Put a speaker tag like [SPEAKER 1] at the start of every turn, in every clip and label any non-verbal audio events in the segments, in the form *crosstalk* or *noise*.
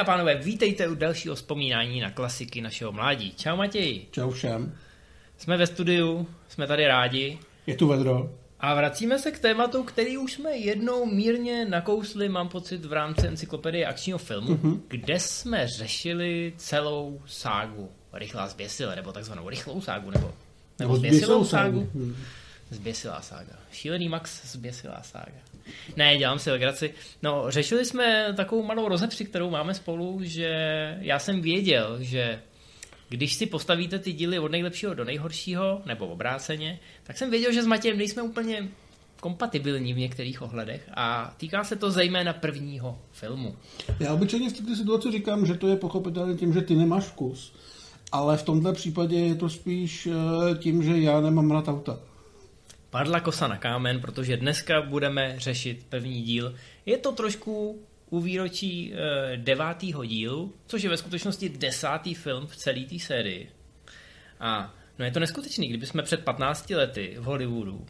[SPEAKER 1] Dámy a pánové, vítejte u dalšího vzpomínání na klasiky našeho mládí. Čau Matěj.
[SPEAKER 2] Čau všem.
[SPEAKER 1] Jsme ve studiu, jsme tady rádi.
[SPEAKER 2] Je tu vedro.
[SPEAKER 1] A vracíme se k tématu, který už jsme jednou mírně nakousli, mám pocit, v rámci encyklopedie akčního filmu, mm-hmm. kde jsme řešili celou ságu Rychlá zběsile, nebo takzvanou rychlou ságu, nebo, nebo, zběsilou ságu. ságu. Hmm. Zběsilá sága. Šílený Max zběsilá sága. Ne, dělám si legraci. No, řešili jsme takovou malou rozepři, kterou máme spolu, že já jsem věděl, že když si postavíte ty díly od nejlepšího do nejhoršího, nebo obráceně, tak jsem věděl, že s Matějem nejsme úplně kompatibilní v některých ohledech a týká se to zejména prvního filmu.
[SPEAKER 2] Já obyčejně v této situaci říkám, že to je pochopitelné tím, že ty nemáš vkus, ale v tomto případě je to spíš eh, tím, že já nemám rád auta.
[SPEAKER 1] Padla kosa na kámen, protože dneska budeme řešit první díl. Je to trošku u výročí e, devátého dílu, což je ve skutečnosti desátý film v celé té sérii. A no je to neskutečný, kdyby jsme před 15 lety v Hollywoodu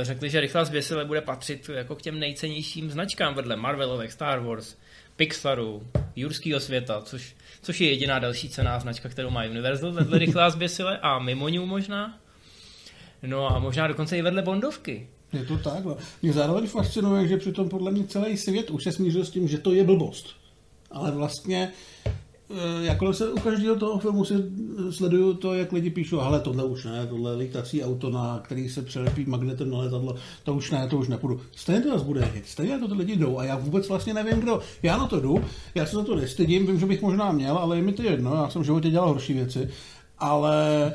[SPEAKER 1] e, řekli, že Rychlá zběsile bude patřit jako k těm nejcennějším značkám vedle Marvelovek, Star Wars, Pixaru, Jurského světa, což, což je jediná další cená značka, kterou má Universal vedle Rychlá zběsile a mimo ní možná. No a možná dokonce i vedle Bondovky.
[SPEAKER 2] Je to tak. No. Mě zároveň fascinuje, že přitom podle mě celý svět už se smířil s tím, že to je blbost. Ale vlastně eh, jakkoliv se u každého toho filmu si sleduju to, jak lidi píšou, ale tohle už ne, tohle lítací auto, na který se přelepí magnetem na letadlo, to už ne, to už nepůjdu. Stejně to zase bude hit, stejně to ty lidi jdou a já vůbec vlastně nevím, kdo. Já na to jdu, já se za to nestydím, vím, že bych možná měl, ale je mi to jedno, já jsem v životě dělal horší věci ale...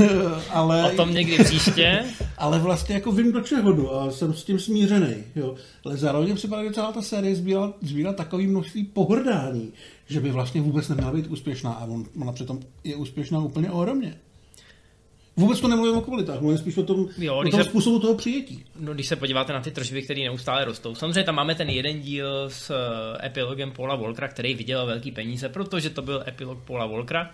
[SPEAKER 2] *laughs*
[SPEAKER 1] ale o tom někdy příště. *laughs*
[SPEAKER 2] ale vlastně jako vím, do čeho jdu a jsem s tím smířený. Jo. Ale zároveň připadá, že celá ta série sbírá takový množství pohrdání, že by vlastně vůbec neměla být úspěšná a on, ona přitom je úspěšná úplně ohromně. Vůbec to nemluvím o kvalitách, mluvím spíš o tom, jo, o tom se, způsobu toho přijetí.
[SPEAKER 1] No, když se podíváte na ty tržby, které neustále rostou. Samozřejmě tam máme ten jeden díl s uh, epilogem Paula Volkra, který vydělal velký peníze, protože to byl epilog Paula Volkra.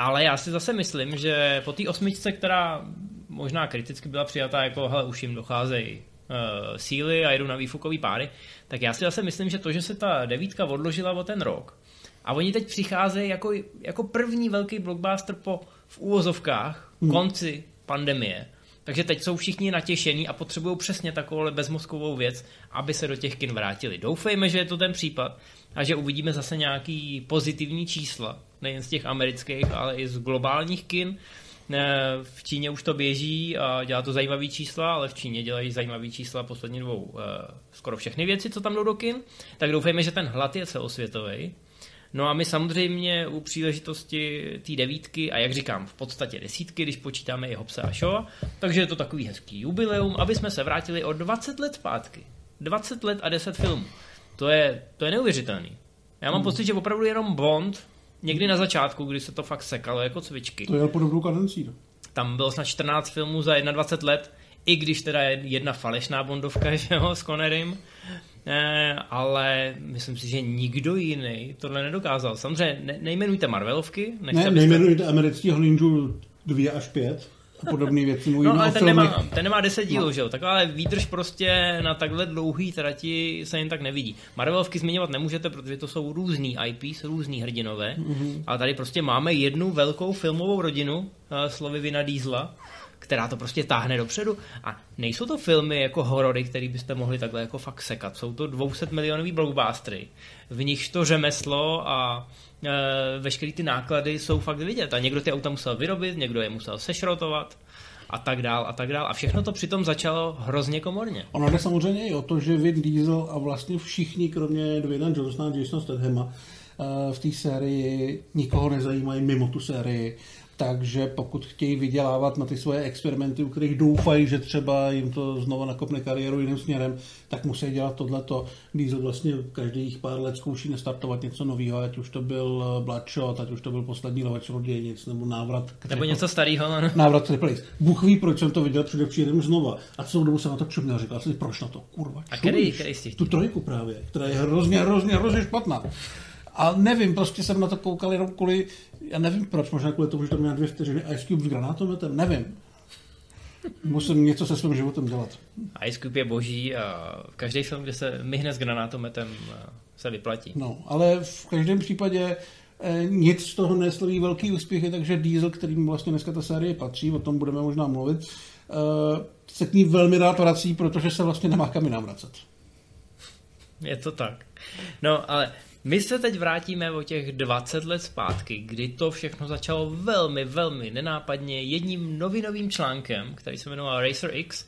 [SPEAKER 1] Ale já si zase myslím, že po té osmičce, která možná kriticky byla přijatá jako, hele, už jim docházejí uh, síly a jedou na výfukový páry, tak já si zase myslím, že to, že se ta devítka odložila o ten rok a oni teď přicházejí jako, jako první velký blockbuster po v úvozovkách hmm. konci pandemie, takže teď jsou všichni natěšení a potřebují přesně takovou bezmozkovou věc, aby se do těch kin vrátili. Doufejme, že je to ten případ a že uvidíme zase nějaký pozitivní čísla, nejen z těch amerických, ale i z globálních kin. V Číně už to běží a dělá to zajímavý čísla, ale v Číně dělají zajímavý čísla poslední dvou eh, skoro všechny věci, co tam jdou do kin. Tak doufejme, že ten hlad je celosvětový No a my samozřejmě u příležitosti té devítky a jak říkám, v podstatě desítky, když počítáme i Hobse a Shaw, takže je to takový hezký jubileum, aby jsme se vrátili o 20 let zpátky. 20 let a 10 filmů. To je, to je neuvěřitelný. Já mám hmm. pocit, že opravdu jenom Bond, někdy na začátku, kdy se to fakt sekalo jako cvičky.
[SPEAKER 2] To je podobnou kadencí. No.
[SPEAKER 1] Tam bylo snad 14 filmů za 21 let, i když teda je jedna falešná Bondovka, *laughs* že jo, s Connerym. Eh, ale myslím si, že nikdo jiný tohle nedokázal. Samozřejmě ne, nejmenujte Marvelovky.
[SPEAKER 2] Ne, nejmenujte amerického ninju 2 až 5 a podobné věci.
[SPEAKER 1] no, ale ten nemá, ten nemá 10 dílů, no. že jo? Tak ale výdrž prostě na takhle dlouhý trati se jen tak nevidí. Marvelovky zmiňovat nemůžete, protože to jsou různý IPs, různý hrdinové, mm-hmm. ale tady prostě máme jednu velkou filmovou rodinu, uh, slovy Vina Diesla, která to prostě táhne dopředu. A nejsou to filmy jako horory, které byste mohli takhle jako fakt sekat. Jsou to 200 milionový blockbustery, v nichž to řemeslo a e, veškeré ty náklady jsou fakt vidět. A někdo ty auta musel vyrobit, někdo je musel sešrotovat a tak dál a tak dál. A všechno to přitom začalo hrozně komorně.
[SPEAKER 2] Ono jde samozřejmě i o to, že Vin Diesel a vlastně všichni, kromě Dwayna Johnsona a Jasona Stathama, e, v té sérii nikoho nezajímají mimo tu sérii takže pokud chtějí vydělávat na ty svoje experimenty, u kterých doufají, že třeba jim to znovu nakopne kariéru jiným směrem, tak musí dělat tohleto. Diesel vlastně každých pár let zkouší nestartovat něco nového, ať už to byl eh, Bloodshot, ať už to byl poslední lovač rodějnic, nebo návrat
[SPEAKER 1] k Nebo něco starého, ano.
[SPEAKER 2] Návrat k Triple Bůh ví, proč jsem to viděl předevčírem znova. A celou dobu jsem na to čuměl, říkal jsem si, proč na to, kurva.
[SPEAKER 1] A který, který z těch
[SPEAKER 2] Tu trojku právě, která je hrozně, hrozně, hrozně špatná. A nevím, prostě jsem na to koukal jenom kvůli, já nevím proč, možná kvůli tomu, že to měla dvě vteřiny Ice Cube s granátometem, nevím. Musím něco se svým životem dělat.
[SPEAKER 1] Ice Cube je boží a každý film, kde se myhne s granátometem, se vyplatí.
[SPEAKER 2] No, ale v každém případě eh, nic z toho nesloví velký úspěchy, takže Diesel, kterým vlastně dneska ta série patří, o tom budeme možná mluvit, eh, se k ní velmi rád vrací, protože se vlastně nemá kam jinam vracet.
[SPEAKER 1] Je to tak. No, ale my se teď vrátíme o těch 20 let zpátky, kdy to všechno začalo velmi, velmi nenápadně jedním novinovým článkem, který se jmenoval Racer X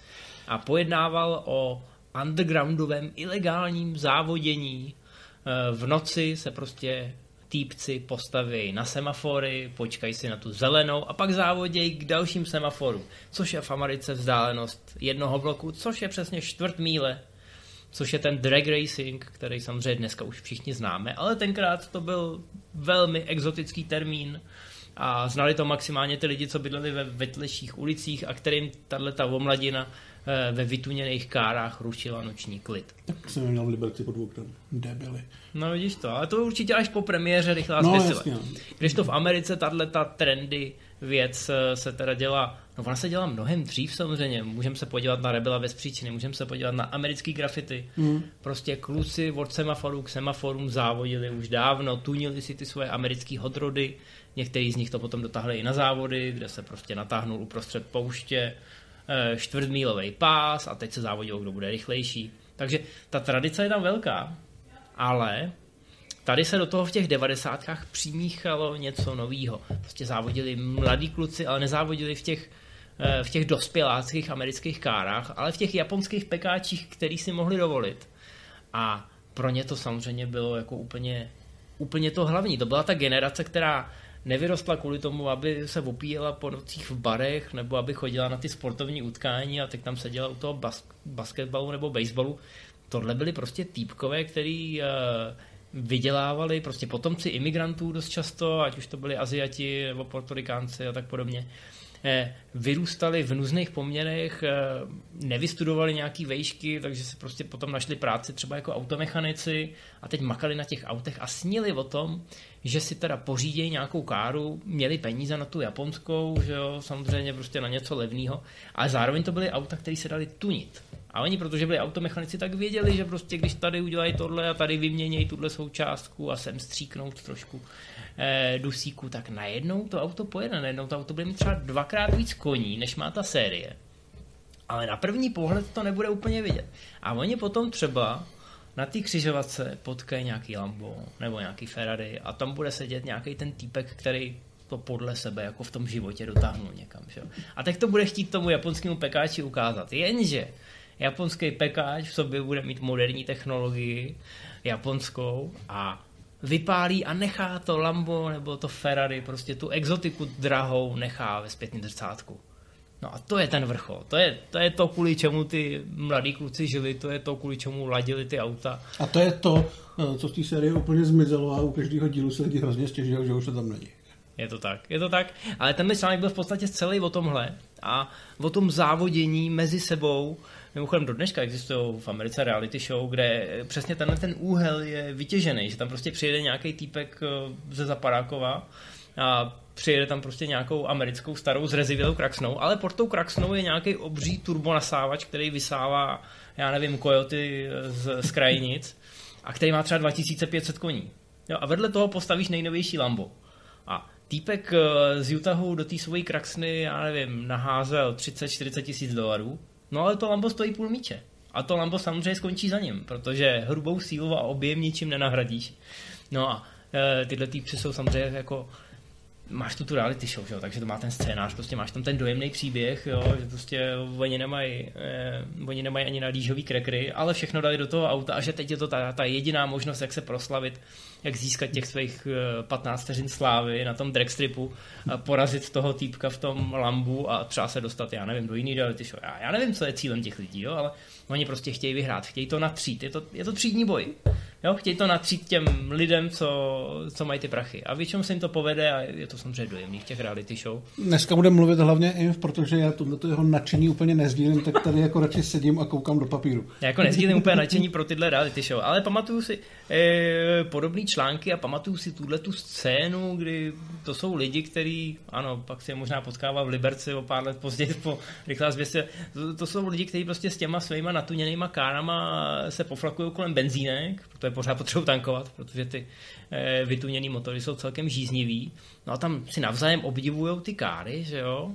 [SPEAKER 1] a pojednával o undergroundovém ilegálním závodění. Eh, v noci se prostě týpci postaví na semafory, počkají si na tu zelenou a pak závodějí k dalším semaforům, což je v Americe vzdálenost jednoho bloku, což je přesně čtvrt míle což je ten drag racing, který samozřejmě dneska už všichni známe, ale tenkrát to byl velmi exotický termín a znali to maximálně ty lidi, co bydleli ve vetlejších ulicích a kterým tahle ta omladina eh, ve vytuněných kárách rušila noční klid.
[SPEAKER 2] Tak jsem měl v Liberci pod oknem. Debili.
[SPEAKER 1] No vidíš to, ale to určitě až po premiéře rychlá no. No. Když to v Americe tahle ta trendy věc eh, se teda dělá, no ona se dělá mnohem dřív samozřejmě, můžeme se podívat na Rebela bez příčiny, můžeme se podívat na americký grafity, mm. prostě kluci od semaforu k semaforům závodili už dávno, tunili si ty svoje americké hodrody, některý z nich to potom dotáhli i na závody, kde se prostě natáhnul uprostřed pouště eh, čtvrtmílový pás a teď se závodilo, kdo bude rychlejší. Takže ta tradice je tam velká, ale Tady se do toho v těch devadesátkách přimíchalo něco nového. Prostě závodili mladí kluci, ale nezávodili v těch, eh, v těch dospěláckých amerických kárách, ale v těch japonských pekáčích, který si mohli dovolit. A pro ně to samozřejmě bylo jako úplně, úplně to hlavní. To byla ta generace, která nevyrostla kvůli tomu, aby se opíjela po nocích v barech, nebo aby chodila na ty sportovní utkání a teď tam seděla u toho bas- basketbalu nebo baseballu. Tohle byly prostě týpkové, který uh, vydělávali prostě potomci imigrantů dost často, ať už to byli Aziati nebo Portorikánci a tak podobně, eh, vyrůstali v nuzných poměrech, eh, nevystudovali nějaký vejšky, takže se prostě potom našli práci třeba jako automechanici a teď makali na těch autech a snili o tom, že si teda pořídějí nějakou káru, měli peníze na tu japonskou, že jo, samozřejmě prostě na něco levného, ale zároveň to byly auta, které se dali tunit. A oni, protože byli automechanici, tak věděli, že prostě když tady udělají tohle a tady vyměnějí tuhle součástku a sem stříknout trošku eh, dusíku, tak najednou to auto pojede, najednou to auto bude mít třeba dvakrát víc koní, než má ta série. Ale na první pohled to nebude úplně vidět. A oni potom třeba na té křižovatce potkají nějaký Lambo nebo nějaký Ferrari a tam bude sedět nějaký ten týpek, který to podle sebe jako v tom životě dotáhnul někam. Že? A tak to bude chtít tomu japonskému pekáči ukázat. Jenže japonský pekáč v sobě bude mít moderní technologii japonskou a vypálí a nechá to Lambo nebo to Ferrari, prostě tu exotiku drahou nechá ve zpětný zrcátku. No a to je ten vrchol. To je, to je to, kvůli čemu ty mladí kluci žili, to je to, kvůli čemu ladili ty auta.
[SPEAKER 2] A to je to, eh, co v té sérii úplně zmizelo a u každého dílu se lidi hrozně stěžují, že už to tam není.
[SPEAKER 1] Je to tak, je to tak. Ale ten článek byl v podstatě celý o tomhle a o tom závodění mezi sebou, Mimochodem do dneška existují v Americe reality show, kde přesně tenhle ten úhel je vytěžený, že tam prostě přijede nějaký týpek eh, ze Zaparákova a přijede tam prostě nějakou americkou starou zrezivělou kraxnou, ale pod tou kraxnou je nějaký obří turbonasávač, který vysává, já nevím, kojoty z, z krajinic a který má třeba 2500 koní. Jo, a vedle toho postavíš nejnovější Lambo. A týpek eh, z Utahu do té svojí kraxny, já nevím, naházel 30-40 tisíc dolarů No ale to Lambo stojí půl míče. A to Lambo samozřejmě skončí za ním, protože hrubou sílu a objem ničím nenahradíš. No a e, tyhle týpci jsou samozřejmě jako máš tu tu reality show, že jo? takže to má ten scénář, prostě máš tam ten dojemný příběh, jo? že prostě oni nemají, eh, oni nemají ani na lížový krekry, ale všechno dali do toho auta a že teď je to ta, ta jediná možnost, jak se proslavit, jak získat těch svých eh, 15 vteřin slávy na tom dragstripu, a porazit toho týpka v tom lambu a třeba se dostat, já nevím, do jiný reality show. Já, já nevím, co je cílem těch lidí, jo? ale oni prostě chtějí vyhrát, chtějí to natřít, je to, je to třídní boj. Jo, chtějí to natřít těm lidem, co, co mají ty prachy. A většinou se jim to povede a je to samozřejmě dojemný v těch reality show.
[SPEAKER 2] Dneska budeme mluvit hlavně i, protože já tohleto jeho nadšení úplně nezdílím, tak tady jako radši sedím a koukám do papíru.
[SPEAKER 1] Já jako nezdílím úplně nadšení pro tyhle reality show, ale pamatuju si eh, podobné články a pamatuju si tuhle tu scénu, kdy to jsou lidi, kteří, ano, pak si je možná potkává v Liberci o pár let později po rychlá zvěstě, to, to, jsou lidi, kteří prostě s těma svýma natuněnýma kárama se poflakují kolem benzínek, to je pořád potřebují tankovat, protože ty e, vytuněné motory jsou celkem žíznivý. No a tam si navzájem obdivují ty káry, že jo.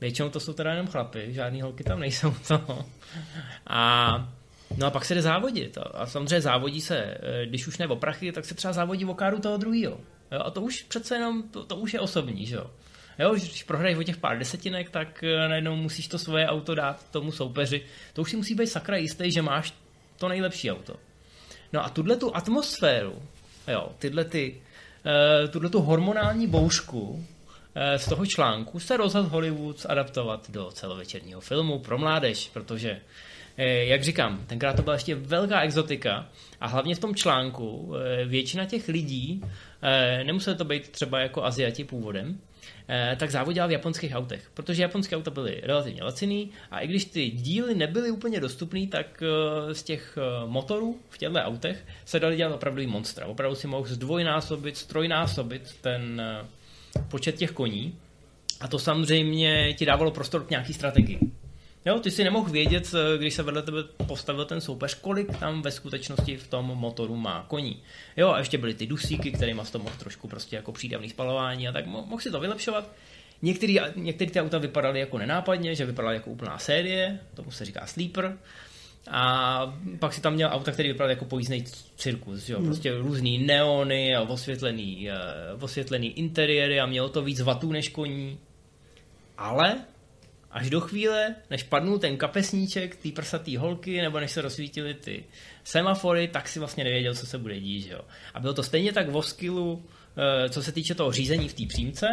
[SPEAKER 1] Většinou to jsou teda jenom chlapy, žádný holky tam nejsou to. *laughs* A No a pak se jde závodit. A samozřejmě závodí se, eh, když už ne o prachy, tak se třeba závodí o káru toho druhého. A to už přece jenom, to, to už je osobní, že jo. Jo, když prohraješ o těch pár desetinek, tak eh, najednou musíš to svoje auto dát tomu soupeři. To už si musí být sakra jistý, že máš to nejlepší auto. No a tuhle tu atmosféru, jo, tyhle ty, uh, tuhle tu hormonální boušku uh, z toho článku se rozhodl Hollywood adaptovat do celovečerního filmu pro mládež, protože jak říkám, tenkrát to byla ještě velká exotika a hlavně v tom článku většina těch lidí, nemuselo to být třeba jako Aziati původem, Eh, tak závodila v japonských autech, protože japonské auta byly relativně laciný a i když ty díly nebyly úplně dostupné, tak eh, z těch eh, motorů v těchto autech se dali dělat opravdu monstra. Opravdu si mohl zdvojnásobit, strojnásobit ten počet těch koní a to samozřejmě ti dávalo prostor k nějaký strategii. Jo, ty si nemohl vědět, eh, když se vedle tebe postavil ten soupeř, kolik tam ve skutečnosti v tom motoru má koní. Jo, a ještě byly ty dusíky, kterými to mohl trošku prostě jako přídavný spalování a tak mohl si to vylepšovat. Některý, některý ty auta vypadaly jako nenápadně, že vypadaly jako úplná série, tomu se říká sleeper. A pak si tam měl auta, který vypadal jako pojízdný cirkus, jo? Hmm. prostě různý neony a osvětlený, uh, osvětlený interiéry a mělo to víc vatů než koní. Ale až do chvíle, než padnul ten kapesníček té prsatý holky, nebo než se rozsvítily ty semafory, tak si vlastně nevěděl, co se bude dít. Jo. A bylo to stejně tak v skillu, eh, co se týče toho řízení v té přímce,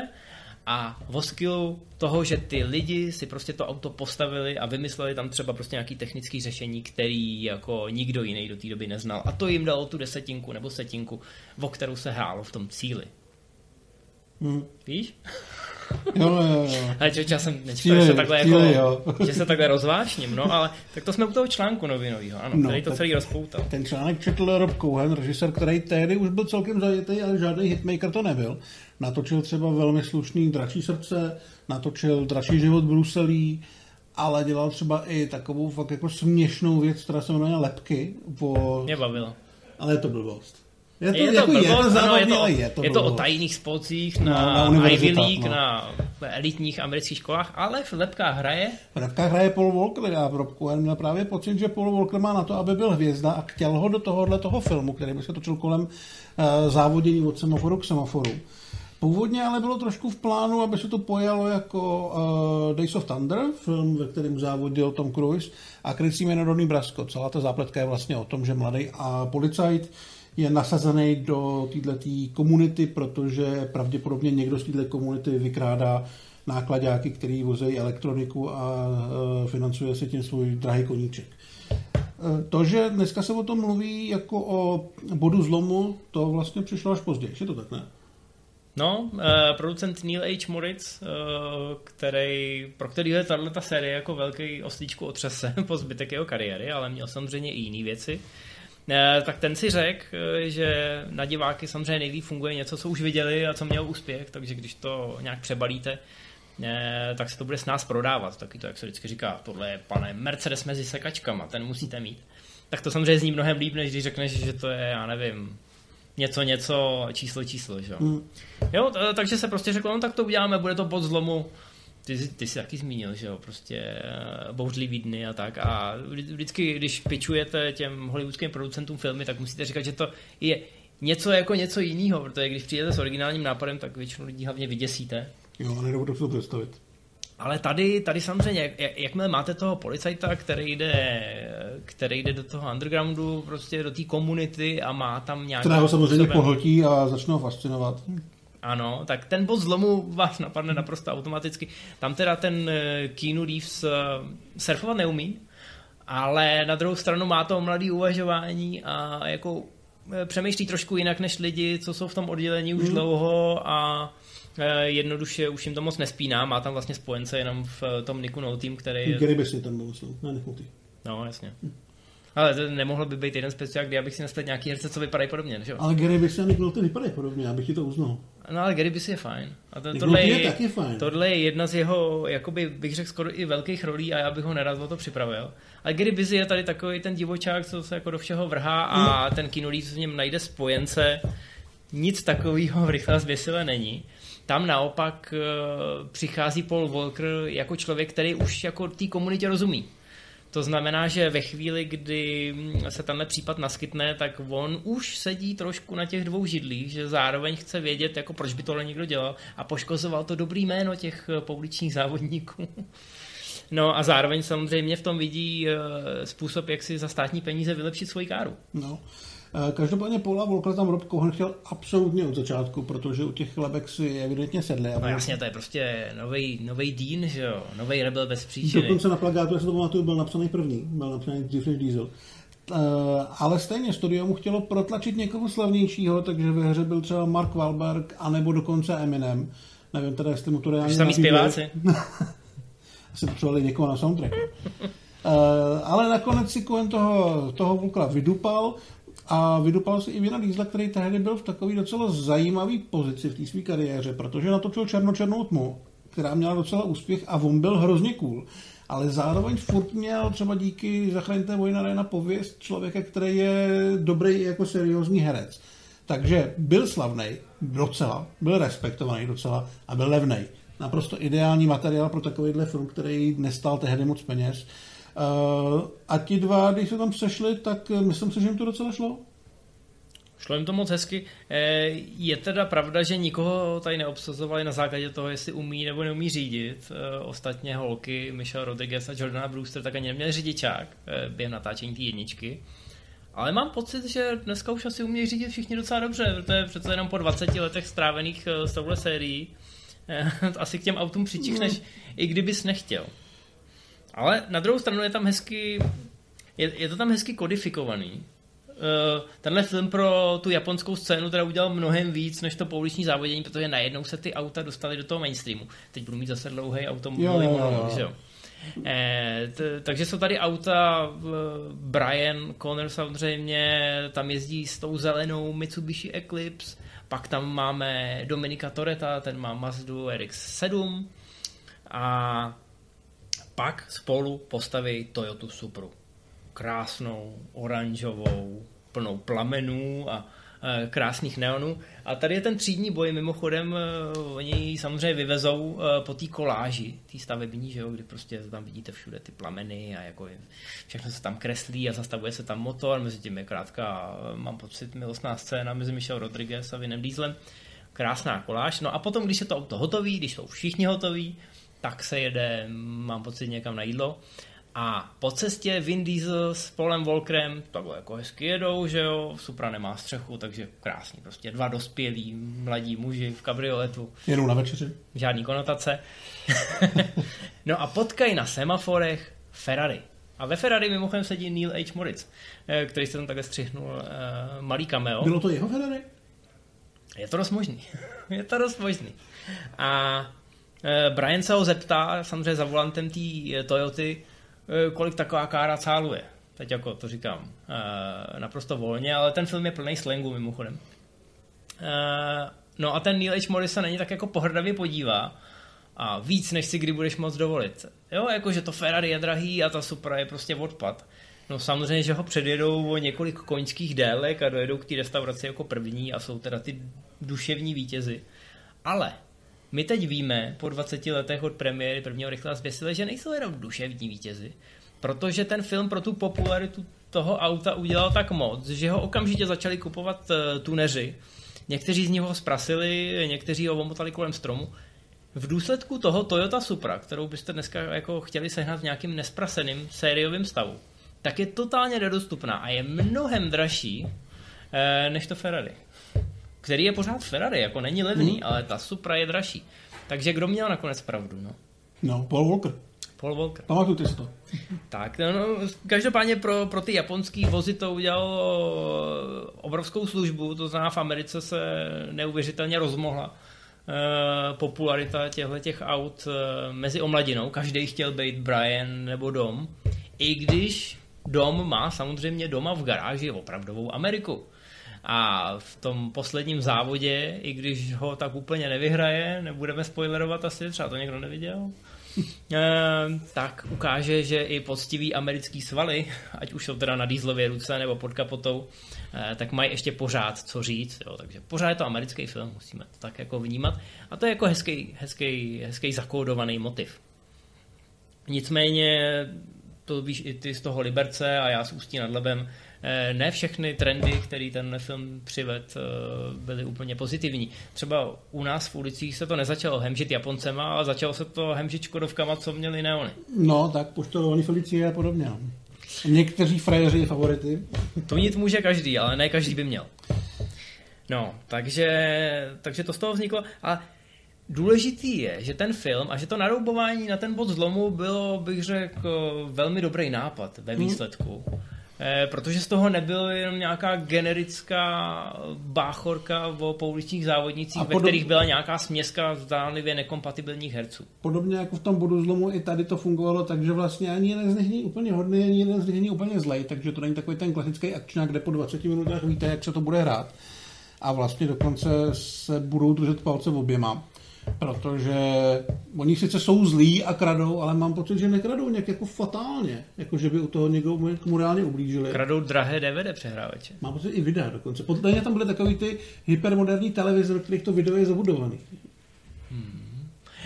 [SPEAKER 1] a v skillu toho, že ty lidi si prostě to auto postavili a vymysleli tam třeba prostě nějaký technický řešení, který jako nikdo jiný do té doby neznal. A to jim dalo tu desetinku nebo setinku, o kterou se hrálo v tom cíli. Hmm. Víš?
[SPEAKER 2] Jo, jo, jo.
[SPEAKER 1] Ale čo, jsem nečekal, že se takhle, jako, jo. že se takhle rozvášním, no, ale tak to jsme u toho článku novinového, ano, no, který to celý rozpoutal.
[SPEAKER 2] Ten článek četl Rob Cohen, režisér, který tehdy už byl celkem zajetý, ale žádný hitmaker to nebyl. Natočil třeba velmi slušný Dračí srdce, natočil Dračí život Bruselí, ale dělal třeba i takovou fakt jako směšnou věc, která se jmenuje Lepky. Po...
[SPEAKER 1] Mě bavilo.
[SPEAKER 2] Ale je to blbost.
[SPEAKER 1] Je to, je to, jako blbost, je to, ano, je to, je to, je to o tajných spolcích na, no, na Ivy League, no. na elitních amerických školách, ale v lepkách hraje...
[SPEAKER 2] V lepkách hraje Paul Walker a v Rob Cohen měl právě pocit, že Paul Walker má na to, aby byl hvězda a chtěl ho do tohohle toho filmu, který by se točil kolem uh, závodění od semaforu k semaforu. Původně ale bylo trošku v plánu, aby se to pojalo jako uh, Days of Thunder, film, ve kterém závodil Tom Cruise a krycí jméno Donnie Brasco. Celá ta zápletka je vlastně o tom, že mladý a policajt je nasazený do této komunity, protože pravděpodobně někdo z této komunity vykrádá nákladáky, který vozejí elektroniku a e, financuje si tím svůj drahý koníček. E, to, že dneska se o tom mluví jako o bodu zlomu, to vlastně přišlo až později. Je to tak, ne?
[SPEAKER 1] No, uh, producent Neil H. Moritz, který, pro který je tato série jako velký oslíčku otřese *laughs* po zbytek jeho kariéry, ale měl samozřejmě i jiné věci. Tak ten si řekl, eh, že na diváky samozřejmě nejlíp funguje něco, co už viděli a co měl úspěch, takže když to nějak přebalíte, eh, tak se to bude s nás prodávat. Taky to, jak se vždycky říká, tohle je pane Mercedes mezi sekačkama, ten musíte mít. Tak to samozřejmě zní mnohem líp, než když řekneš, že to je, já nevím, něco, něco, číslo, číslo, že? Mm. Jo, takže se prostě řeklo, no tak to uděláme, bude to pod zlomu ty, ty jsi taky zmínil, že jo, prostě eh, bouřlivý dny a tak a vždycky, když pičujete těm hollywoodským producentům filmy, tak musíte říkat, že to je něco jako něco jiného, protože když přijdete s originálním nápadem, tak většinu lidí hlavně vyděsíte.
[SPEAKER 2] Jo, a nedovedu to představit.
[SPEAKER 1] Ale tady, tady samozřejmě, jak, jakmile máte toho policajta, který jde, který jde do toho undergroundu, prostě do té komunity a má tam nějaký...
[SPEAKER 2] Která ho samozřejmě pohltí a začne ho fascinovat.
[SPEAKER 1] Ano, tak ten bod zlomu vás napadne naprosto automaticky. Tam teda ten eh, Keanu Reeves eh, surfovat neumí, ale na druhou stranu má to mladý uvažování a jako eh, přemýšlí trošku jinak než lidi, co jsou v tom oddělení už hmm. dlouho a jednoduše už jim to moc nespíná, má tam vlastně spojence jenom v tom Niku Noltým, který...
[SPEAKER 2] Gary Busey ten byl, ne, No,
[SPEAKER 1] jasně. Hmm. Ale to nemohl by být jeden speciál, kdy abych si naspět nějaký herce, co vypadají podobně, že jo?
[SPEAKER 2] Ale Gary Busey a Nick Nolte vypadají podobně, abych ti to uznal.
[SPEAKER 1] No ale Gary Busey je fajn. A to, tohle, je,
[SPEAKER 2] je taky fajn.
[SPEAKER 1] tohle je jedna z jeho, jakoby bych řekl skoro i velkých rolí a já bych ho nerad o to připravil. Ale Gary Busey je tady takový ten divočák, co se jako do všeho vrhá a
[SPEAKER 2] Mm.
[SPEAKER 1] ten kinolíz v něm najde spojence. Nic takového v Rychle a zběsile není. Tam naopak eh, přichází Paul Walker jako člověk, který už jako té komunitě rozumí. To znamená, že ve chvíli, kdy se tenhle případ naskytne, tak on už sedí trošku na těch dvou židlích, že zároveň chce vědět, jako proč by tohle někdo dělal a poškozoval to dobrý jméno těch eh, pouličních závodníků. *laughs* No a zároveň samozřejmě v tom vidí eh, způsob, jak si za státní peníze vylepšit svoji káru.
[SPEAKER 2] No. Eh, Každopádně Paula Volkera tam Rob Cohen chtěl absolutně od začátku, protože u těch chlebek si evidentně sedli.
[SPEAKER 1] No jasně, to je prostě nový nový Dean, že jo, nový rebel bez příčiny.
[SPEAKER 2] Dokonce na plagátu, já si to pamatuju, byl napsaný první, byl napsaný dřív než Diesel. Uh, ale stejně studio mu chtělo protlačit někoho slavnějšího, takže ve hře byl třeba Mark Wahlberg, anebo dokonce Eminem. Nevím teda, jestli mu to reálně
[SPEAKER 1] Samý zpěváci. *laughs*
[SPEAKER 2] Asi potřebovali někoho na soundtrack. Uh, ale nakonec si Cohen toho, toho Volkera vydupal a vydupal si i Vina Diesla, který tehdy byl v takový docela zajímavý pozici v té své kariéře, protože natočil Černočernou tmu, která měla docela úspěch a on byl hrozně cool. Ale zároveň furt měl třeba díky Zachraňte vojna na pověst člověka, který je dobrý jako seriózní herec. Takže byl slavný docela, byl respektovaný docela a byl levný. Naprosto ideální materiál pro takovýhle film, který nestál tehdy moc peněz. Uh, a ti dva, když se tam sešli, tak eh, myslím si, že jim to docela šlo.
[SPEAKER 1] Šlo jim to moc hezky. Eh, Je teda pravda, že nikoho tady neobsazovali na základě toho, jestli umí nebo neumí řídit. Eh, Ostatně holky Michelle Rodriguez a Jordana Brewster tak ani neměli řidičák eh, během natáčení té jedničky. Ale mám pocit, že dneska už asi umějí řídit všichni docela dobře, protože přece jenom po 20 letech strávených eh, s touhle sérií eh, *laughs* asi k těm autům přičichneš, i kdybys nechtěl. Ale na druhou stranu je tam hezky, je, je to tam hezky kodifikovaný. Uh, tenhle film pro tu japonskou scénu teda udělal mnohem víc než to pouliční závodění, protože najednou se ty auta dostaly do toho mainstreamu. Teď budu mít zase dlouhý automobilový monolog, že jo. Eh, t- takže jsou tady auta, eh, Brian Connor samozřejmě, tam jezdí s tou zelenou Mitsubishi Eclipse, pak tam máme Dominika Toreta, ten má Mazdu RX-7 a pak spolu postaví Toyota Supru. Krásnou, oranžovou, plnou plamenů a e, krásných neonů. A tady je ten třídní boj, mimochodem, e, oni ji samozřejmě vyvezou e, po té koláži, té stavební, že jo, kdy prostě tam vidíte všude ty plameny a jako všechno se tam kreslí a zastavuje se tam motor, mezi tím je krátká, mám pocit, milostná scéna mezi Michelle Rodriguez a Vinem Dieslem. Krásná koláž. No a potom, když je to auto hotový, když jsou všichni hotoví, tak se jede, mám pocit, někam na jídlo. A po cestě Vin Diesel s Polem Walkerem takhle jako hezky jedou, že jo, Supra nemá střechu, takže krásný, prostě dva dospělí mladí muži v kabrioletu,
[SPEAKER 2] Jedou na večeři.
[SPEAKER 1] žádný konotace. *laughs* no a potkají na semaforech Ferrari. A ve Ferrari mimochodem sedí Neil H. Moritz, eh, který se tam takhle střihnul eh, malý cameo.
[SPEAKER 2] Bylo to jeho Ferrari?
[SPEAKER 1] Je to dost možný. *laughs* je to dost možný. A Brian se ho zeptá, samozřejmě za volantem té e, Toyoty, e, kolik taková kára cáluje. Teď jako to říkám naprosto volně, ale ten film je plný slangu mimochodem. No a ten Neil H. Morris se na něj tak jako pohrdavě podívá a víc, než si kdy budeš moc dovolit. Jo, jako že to Ferrari je drahý a ta Supra je prostě odpad. No samozřejmě, že ho předjedou o několik koňských délek a dojedou k té restauraci jako první a jsou teda ty duševní vítězi. Ale my teď víme po 20 letech od premiéry prvního rychle a zběsile, že nejsou jenom duševní vítězi, protože ten film pro tu popularitu toho auta udělal tak moc, že ho okamžitě začali kupovat eh, tuneři. Někteří z nich ho zprasili, někteří ho omotali kolem stromu. V důsledku toho Toyota Supra, kterou byste dneska jako chtěli sehnat v nějakým nespraseným sériovém stavu, tak je totálně nedostupná a je mnohem dražší eh, než to Ferrari. Který je pořád Ferrari, jako není levný, mm. ale ta Supra je dražší. Takže kdo měl nakonec pravdu, no?
[SPEAKER 2] No, Paul Walker.
[SPEAKER 1] Paul Walker.
[SPEAKER 2] Pamatujte si to.
[SPEAKER 1] Tak, no, no, každopádně pro, pro ty japonský vozy to udělalo obrovskou službu, to znamená v Americe se neuvěřitelně rozmohla eh, popularita těchto těch aut eh, mezi omladinou. Každý chtěl být Brian nebo Dom. I když dom má samozřejmě doma v garáži opravdovou Ameriku. A v tom posledním závodě, i když ho tak úplně nevyhraje, nebudeme spoilerovat asi, třeba to někdo neviděl, *laughs* eh, tak ukáže, že i poctiví americký svaly, ať už jsou teda na dýzlově ruce nebo pod kapotou, eh, tak mají ještě pořád co říct. Jo. Takže pořád je to americký film, musíme to tak jako vnímat. A to je jako hezký, hezký, hezký zakódovaný motiv. Nicméně, to víš i ty z toho Liberce a já s Ústí nad Lebem, Eh, ne všechny trendy, který ten film přived, eh, byly úplně pozitivní. Třeba u nás v ulicích se to nezačalo hemžit Japoncema, ale začalo se to hemžit Škodovkama, co měli neony.
[SPEAKER 2] No, tak poštovali Felicie a podobně. No. Někteří frajeři favority.
[SPEAKER 1] To mít může každý, ale ne každý by měl. No, takže, takže to z toho vzniklo. A důležitý je, že ten film a že to naroubování na ten bod zlomu bylo, bych řekl, velmi dobrý nápad ve hmm. výsledku. Hmm protože z toho nebyl jenom nějaká generická báchorka o pouličních závodnicích, podob... ve kterých byla nějaká směska zdánlivě nekompatibilních herců.
[SPEAKER 2] Podobně jako v tom bodu zlomu i tady to fungovalo, takže vlastně ani jeden z nich není úplně hodný, ani jeden z nich není úplně zlej, takže to není takový ten klasický akčňák, kde po 20 minutách víte, jak se to bude hrát. A vlastně dokonce se budou držet palce v oběma protože oni sice jsou zlí a kradou, ale mám pocit, že nekradou nějak jako fatálně, jako že by u toho někdo mu reálně ublížili.
[SPEAKER 1] Kradou drahé DVD přehrávače.
[SPEAKER 2] Mám pocit i videa dokonce. Podle mě tam byly takový ty hypermoderní televize, ve kterých to video je zabudovaný.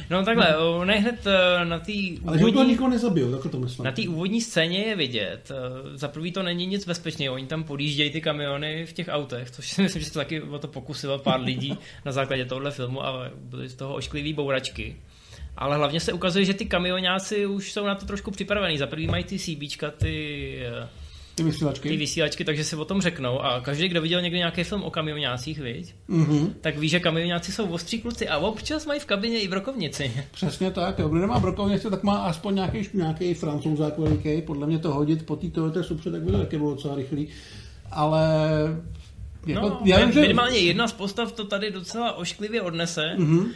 [SPEAKER 1] Hmm. No takhle, no. on je hned eh, na té
[SPEAKER 2] Ale úvodní... to nikoho nezabil, to myslím.
[SPEAKER 1] Na té úvodní scéně je vidět. Eh, za prvý to není nic bezpečného, oni tam podjíždějí ty kamiony v těch autech, což si *laughs* myslím, že to taky o to pokusilo pár lidí na základě tohle filmu, ale byly z toho ošklivý bouračky. Ale hlavně se ukazuje, že ty kamionáci už jsou na to trošku připravení. Za prvý mají ty CBčka, ty eh,
[SPEAKER 2] ty vysílačky.
[SPEAKER 1] Ty vysílačky, takže si o tom řeknou. A každý, kdo viděl někdy nějaký film o kamionácích, viď? Mm-hmm. tak ví, že kamionáci jsou ostří kluci a občas mají v kabině i brokovnici. *laughs*
[SPEAKER 2] Přesně tak. Jo. Kdo nemá brokovnici, tak má aspoň nějaký, nějaký francouzák veliký. Podle mě to hodit po té Toyota Supře, tak by to taky bylo docela rychlý. Ale
[SPEAKER 1] jako, no, já vím, že... minimálně jedna z postav to tady docela ošklivě odnese. Mm-hmm.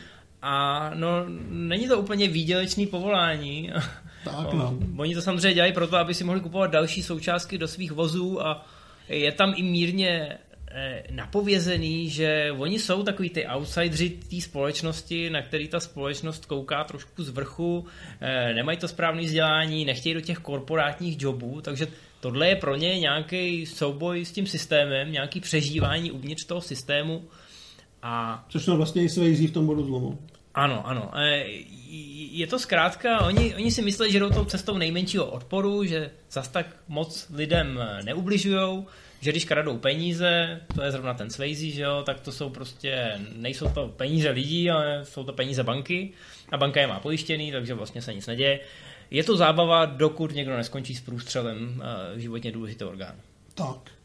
[SPEAKER 1] A no, není to úplně výdělečný povolání. *laughs*
[SPEAKER 2] Tak no.
[SPEAKER 1] Oni to samozřejmě dělají proto, aby si mohli kupovat další součástky do svých vozů a je tam i mírně eh, napovězený, že oni jsou takový ty outsideri té společnosti, na který ta společnost kouká trošku z vrchu, eh, nemají to správné vzdělání, nechtějí do těch korporátních jobů, takže tohle je pro ně nějaký souboj s tím systémem, nějaký přežívání uvnitř toho systému. A...
[SPEAKER 2] Což jsou vlastně i své v tom bodu zlomu.
[SPEAKER 1] Ano, ano. Je to zkrátka, oni, oni si myslí, že jdou tou cestou nejmenšího odporu, že zas tak moc lidem neubližují, že když kradou peníze, to je zrovna ten Swayze, že jo, tak to jsou prostě, nejsou to peníze lidí, ale jsou to peníze banky a banka je má pojištěný, takže vlastně se nic neděje. Je to zábava, dokud někdo neskončí s průstřelem uh, životně důležitého orgánu.
[SPEAKER 2] Tak.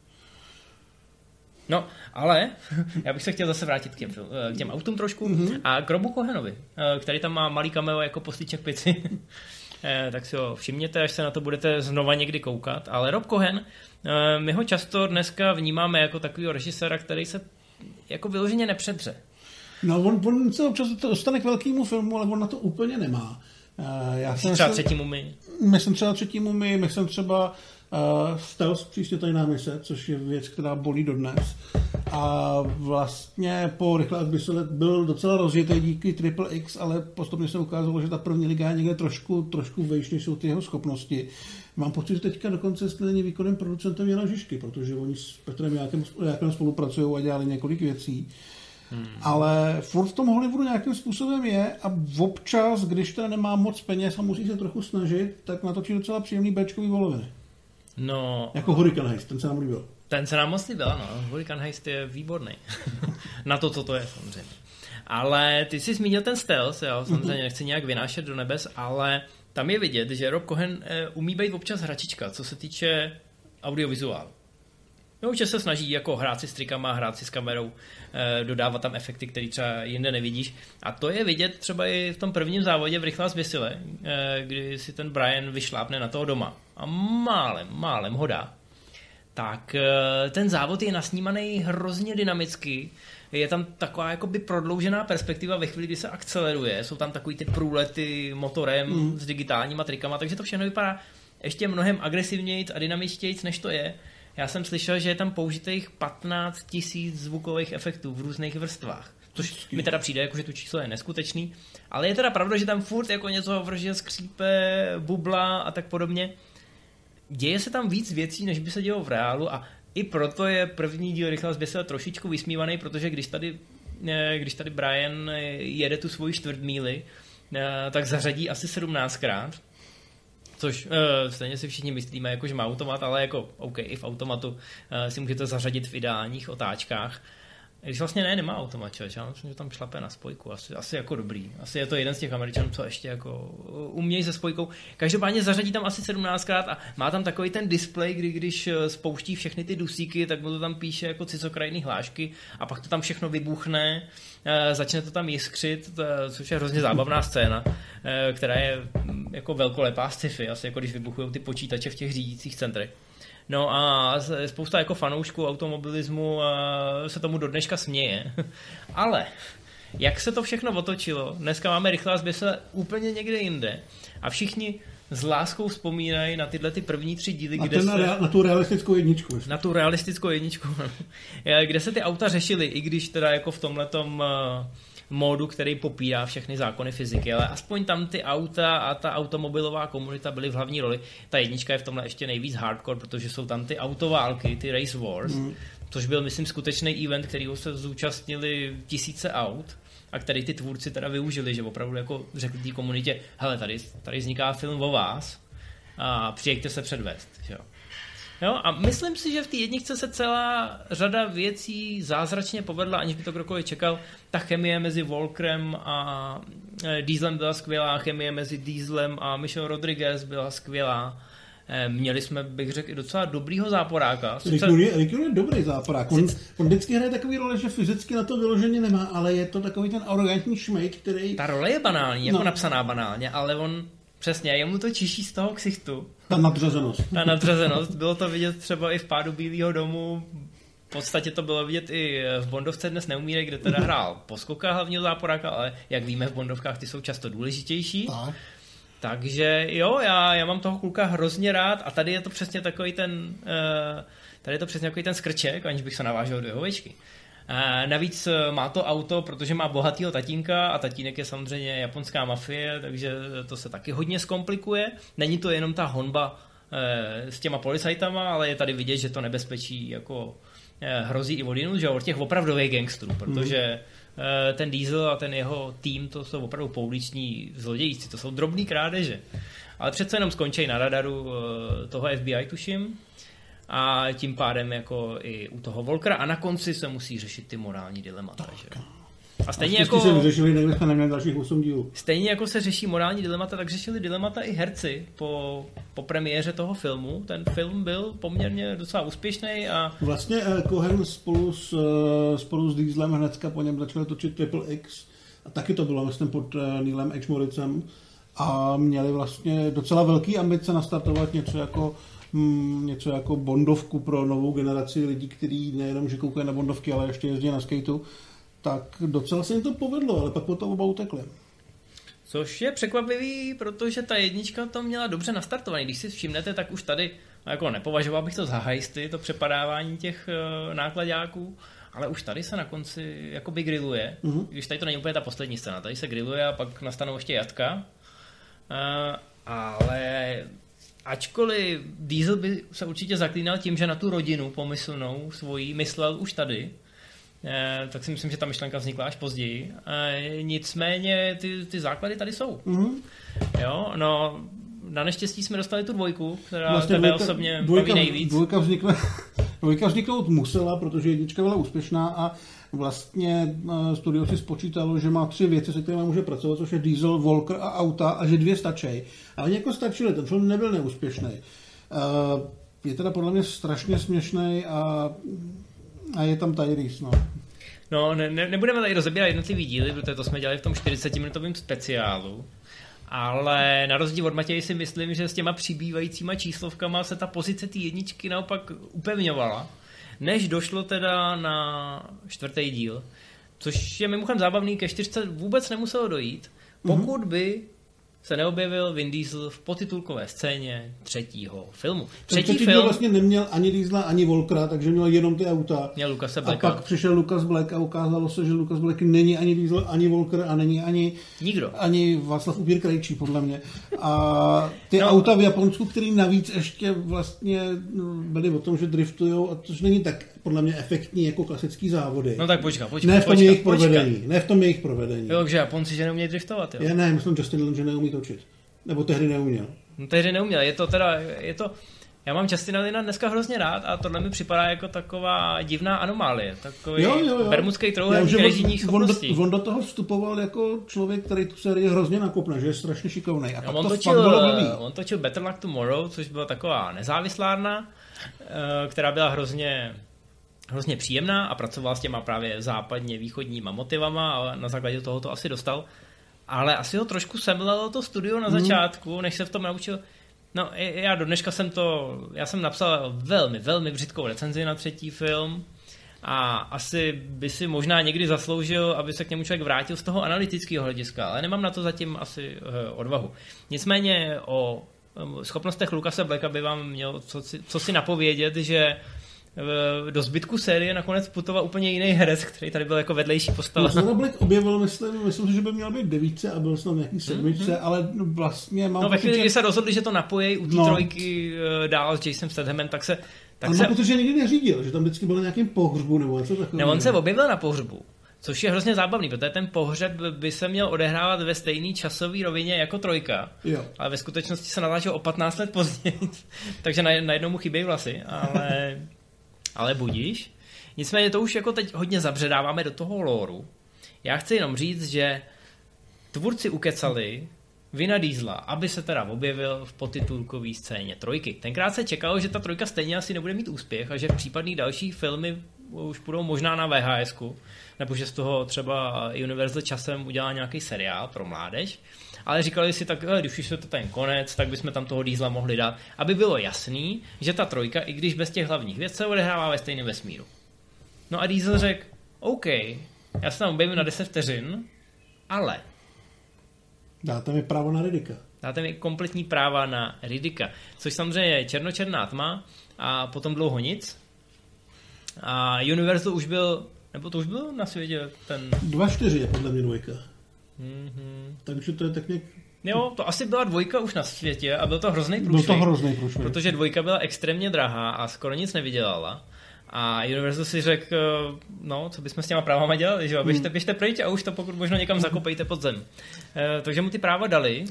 [SPEAKER 1] No, ale já bych se chtěl zase vrátit k těm, eh, k těm autům trošku mm-hmm. a k Robu Kohenovi, eh, který tam má malý cameo jako poslíček pici. *laughs* Eh, tak si ho všimněte, až se na to budete znova někdy koukat. Ale Rob Cohen, my ho často dneska vnímáme jako takového režiséra, který se jako vyloženě nepředře.
[SPEAKER 2] No, on, on se občas dostane k velkému filmu, ale on na to úplně nemá.
[SPEAKER 1] Já jsem třeba třetímu my.
[SPEAKER 2] Myslím třeba třetímu my, myslím třeba Uh, Stealth příště tajná mise, což je věc, která bolí dodnes. A vlastně po rychle by se byl docela rozjetý díky Triple X, ale postupně se ukázalo, že ta první liga je někde trošku, trošku vejš, než jsou ty jeho schopnosti. Mám pocit, že teďka dokonce není výkonem producentem Jana Žižky, protože oni s Petrem Jákem, Jákem spolupracují a dělali několik věcí. Hmm. Ale furt v tom Hollywoodu nějakým způsobem je a občas, když to nemá moc peněz a musí se trochu snažit, tak natočí docela příjemný Bčkový voloviny.
[SPEAKER 1] No...
[SPEAKER 2] Jako Hurricane Heist, ten se nám líbil.
[SPEAKER 1] Ten se nám moc líbil, ano. Hurricane Heist je výborný. *laughs* Na to, co to je, samozřejmě. Ale ty jsi zmínil ten stealth, jo, samozřejmě nechci nějak vynášet do nebes, ale tam je vidět, že Rob Cohen eh, umí být občas hračička, co se týče audiovizuálu. No, že se snaží jako hrát si s trikama, hrát si s kamerou, eh, dodávat tam efekty, které třeba jinde nevidíš. A to je vidět třeba i v tom prvním závodě v Rychlá zběsile, eh, kdy si ten Brian vyšlápne na toho doma. A málem, málem ho dá. Tak eh, ten závod je nasnímaný hrozně dynamicky. Je tam taková jakoby prodloužená perspektiva ve chvíli, kdy se akceleruje. Jsou tam takový ty průlety motorem mm. s digitálníma trikama, takže to všechno vypadá ještě mnohem agresivněji a dynamičtěji, než to je. Já jsem slyšel, že je tam použitých 15 tisíc zvukových efektů v různých vrstvách. Což mi teda přijde, jako, že to číslo je neskutečný. Ale je teda pravda, že tam furt jako něco vrže, skřípe, bubla a tak podobně. Děje se tam víc věcí, než by se dělo v reálu a i proto je první díl Rychle zběsile trošičku vysmívaný, protože když tady, eh, když tady Brian jede tu svoji čtvrtmíli, eh, tak zařadí asi 17krát což uh, stejně si všichni myslíme, jako, že má automat, ale jako OK, i v automatu uh, si můžete zařadit v ideálních otáčkách. Když vlastně ne, nemá automat. Já myslím, že tam šlape na spojku. Asi, asi jako dobrý. Asi je to jeden z těch Američanů, co ještě jako umějí se spojkou. Každopádně zařadí tam asi 17krát a má tam takový ten display, kdy když eh, spouští všechny ty dusíky, tak mu to tam píše jako cizokrajný hlášky a pak to tam všechno vybuchne, eh, začne to tam jiskřit, což je hrozně zábavná scéna, která je mm, jako velkolepá sci-fi, asi jako když vybuchují ty počítače v těch řídících centrech. No a spousta jako fanoušků automobilismu se tomu do dneška směje. *laughs* Ale jak se to všechno otočilo, dneska máme rychlá zběsle úplně někde jinde a všichni s láskou vzpomínají na tyhle ty první tři díly,
[SPEAKER 2] a
[SPEAKER 1] kde se...
[SPEAKER 2] Na, na tu realistickou jedničku.
[SPEAKER 1] Na tu realistickou jedničku, *laughs* kde se ty auta řešily, i když teda jako v tomhletom uh, módu, který popírá všechny zákony fyziky, ale aspoň tam ty auta a ta automobilová komunita byly v hlavní roli. Ta jednička je v tomhle ještě nejvíc hardcore, protože jsou tam ty autoválky, ty race wars, mm. což byl, myslím, skutečný event, kterýho se zúčastnili tisíce aut a který ty tvůrci teda využili, že opravdu jako řekli té komunitě, hele, tady, tady vzniká film o vás a přijďte se předvést. Že? Jo, a myslím si, že v té jedničce se celá řada věcí zázračně povedla, aniž by to kdokoliv čekal. Ta chemie mezi Volkrem a e, Dieselem byla skvělá, chemie mezi Dieselem a Michelle Rodriguez byla skvělá. E, měli jsme, bych řekl, i docela dobrýho záporáka.
[SPEAKER 2] Sice... Rick je dobrý záporák. On, on vždycky hraje takový role, že fyzicky na to vyloženě nemá, ale je to takový ten arrogantní šmejk, který...
[SPEAKER 1] Ta role je banální, jako no. napsaná banálně, ale on Přesně, jemu to čiší z toho ksichtu.
[SPEAKER 2] Ta nadřazenost.
[SPEAKER 1] Ta nadřazenost. Bylo to vidět třeba i v pádu Bílého domu. V podstatě to bylo vidět i v Bondovce dnes neumíre, kde teda hrál poskoka hlavního záporáka, ale jak víme v Bondovkách ty jsou často důležitější. Tak. Takže jo, já, já mám toho kluka hrozně rád a tady je to přesně takový ten, uh, tady je to přesně takový ten skrček, aniž bych se navážel do jeho večky. A navíc eh, má to auto, protože má bohatýho tatínka a tatínek je samozřejmě japonská mafie, takže to se taky hodně zkomplikuje. Není to jenom ta honba eh, s těma policajtama, ale je tady vidět, že to nebezpečí jako eh, hrozí i od že od těch opravdových gangstrů, protože ten Diesel a ten jeho tým, to jsou opravdu pouliční zlodějci, to jsou drobný krádeže. Ale přece jenom skončí na radaru toho FBI, tuším, a tím pádem jako i u toho Volkera a na konci se musí řešit ty morální dilemata. Tak. Že?
[SPEAKER 2] A stejně a jako... se vyřešili, jsme neměli dalších 8 dílů.
[SPEAKER 1] Stejně jako se řeší morální dilemata, tak řešili dilemata i herci po, po premiéře toho filmu. Ten film byl poměrně docela úspěšný a...
[SPEAKER 2] Vlastně eh, Cohen spolu s, eh, spolu s Dieselem hnedka po něm začali točit Triple X a taky to bylo myslím pod eh, Neilem H. Morricem a měli vlastně docela velký ambice nastartovat něco jako hm, něco jako bondovku pro novou generaci lidí, kteří nejenom, že koukají na bondovky, ale ještě jezdí na skateu, tak docela se jim to povedlo, ale pak potom oba utekli.
[SPEAKER 1] Což je překvapivý, protože ta jednička to měla dobře nastartovaný. Když si všimnete, tak už tady, no jako nepovažoval bych to za hajsty, to přepadávání těch uh, nákladáků, ale už tady se na konci jakoby grilluje. Mm-hmm. Když tady to není úplně ta poslední scéna, tady se grilluje a pak nastanou ještě jatka. Uh, ale ačkoliv Diesel by se určitě zaklínal tím, že na tu rodinu pomyslnou svoji myslel už tady, eh, tak si myslím, že ta myšlenka vznikla až později. Eh, nicméně ty, ty základy tady jsou. Mm-hmm. Jo, no, na neštěstí jsme dostali tu dvojku, která vlastně tebe dvojka, osobně dvojka, baví nejvíc.
[SPEAKER 2] Dvojka, vznikla, *laughs* dvojka vzniknout musela, protože jednička byla úspěšná a vlastně eh, studio si spočítalo, že má tři věci, se kterými může pracovat, což je diesel, Volker a auta a že dvě stačí. A oni jako stačili, ten film nebyl neúspěšný. Eh, je teda podle mě strašně směšný a, a je tam Tyrese, no.
[SPEAKER 1] No, ne, ne, nebudeme tady rozebírat jednotlivý díly, protože to jsme dělali v tom 40-minutovém speciálu. Ale na rozdíl od Matěje si myslím, že s těma přibývajícíma číslovkama se ta pozice té jedničky naopak upevňovala než došlo teda na čtvrtý díl, což je mimochodem zábavný, ke čtyřce vůbec nemuselo dojít, pokud by se neobjevil Vin Diesel v potitulkové scéně třetího filmu.
[SPEAKER 2] Třetí, třetí film vlastně neměl ani Diesla, ani Volkra, takže měl jenom ty auta.
[SPEAKER 1] Měl Lucas
[SPEAKER 2] Blacka. A pak přišel Lucas Black a ukázalo se, že Lucas Black není ani Diesel, ani Volker a není ani,
[SPEAKER 1] Nikdo.
[SPEAKER 2] ani Václav Upír Krejčí, podle mě. A ty no. auta v Japonsku, který navíc ještě vlastně no, byly o tom, že driftujou, a což není tak podle mě efektní jako klasický závody.
[SPEAKER 1] No tak počka, počka.
[SPEAKER 2] Ne v tom
[SPEAKER 1] počka,
[SPEAKER 2] jejich počka. provedení. Ne v tom jejich provedení.
[SPEAKER 1] Jo, že Japonci, že neumějí driftovat, jo?
[SPEAKER 2] Já ne, myslím Justin Lin, že neumí točit. Nebo tehdy neuměl.
[SPEAKER 1] No, tehdy neuměl. Je to teda, je to, já mám Justina Lina dneska hrozně rád a tohle mi připadá jako taková divná anomálie. Takový jo, jo, jo. bermudský trouhelník režijních schopností.
[SPEAKER 2] On, on, do toho vstupoval jako člověk, který tu sérii hrozně nakopne, že je strašně šikovný. A
[SPEAKER 1] no, on, to točil, on točil Better Luck Tomorrow, což byla taková nezávislárna, eh, která byla hrozně hrozně příjemná a pracoval s těma právě západně východníma motivama a na základě toho to asi dostal. Ale asi ho trošku semlelo to studio na mhm. začátku, než se v tom naučil. No, já do dneška jsem to, já jsem napsal velmi, velmi břitkou recenzi na třetí film a asi by si možná někdy zasloužil, aby se k němu člověk vrátil z toho analytického hlediska, ale nemám na to zatím asi uh, odvahu. Nicméně o um, schopnostech Lukase Blacka by vám měl co, co si napovědět, že do zbytku série nakonec putoval úplně jiný herec, který tady byl jako vedlejší postava.
[SPEAKER 2] No, Black objevil, myslím, myslím, že by měl být devíce a byl snad nějaký sedmičce, mm-hmm. ale vlastně mám
[SPEAKER 1] No ve chvíli, že... kdy se rozhodli, že to napojí u té no. trojky uh, dál s Jasonem Stathamem, tak se... Tak
[SPEAKER 2] ale se... protože nikdy neřídil, že tam vždycky byl na nějakém pohřbu nebo něco takového.
[SPEAKER 1] Ne, on se objevil na pohřbu. Což je hrozně zábavný, protože ten pohřeb by se měl odehrávat ve stejné časové rovině jako trojka.
[SPEAKER 2] Jo.
[SPEAKER 1] Ale ve skutečnosti se natáčel o 15 let později. *laughs* takže najednou mu chybějí vlasy. Ale *laughs* ale budíš. Nicméně to už jako teď hodně zabředáváme do toho lóru. Já chci jenom říct, že tvůrci ukecali Vina Diesla, aby se teda objevil v potitulkové scéně trojky. Tenkrát se čekalo, že ta trojka stejně asi nebude mít úspěch a že případný další filmy už budou možná na VHS, nebo že z toho třeba Universal časem udělá nějaký seriál pro mládež ale říkali si tak, když už je to ten konec, tak bychom tam toho dízla mohli dát, aby bylo jasný, že ta trojka, i když bez těch hlavních věcí, se odehrává ve stejném vesmíru. No a Diesel řekl, OK, já se tam objevím na 10 vteřin, ale...
[SPEAKER 2] Dáte mi právo na Ridika.
[SPEAKER 1] Dáte mi kompletní práva na Ridika, což samozřejmě je černočerná tma a potom dlouho nic. A Universal už byl, nebo to už byl na světě ten...
[SPEAKER 2] 2-4 je podle mě dvojka. Mm-hmm. Takže to je tak nějak...
[SPEAKER 1] Jo, to asi byla dvojka už na světě a byl to hrozný průšvih.
[SPEAKER 2] Byl to hrozný průšvih.
[SPEAKER 1] Protože dvojka byla extrémně drahá a skoro nic nevydělala. A Universal si řekl, no, co bychom s těma právama dělali, že jo, běžte, hmm. běžte pryč a už to pokud možno někam zakopejte pod zem. E, takže mu ty práva dali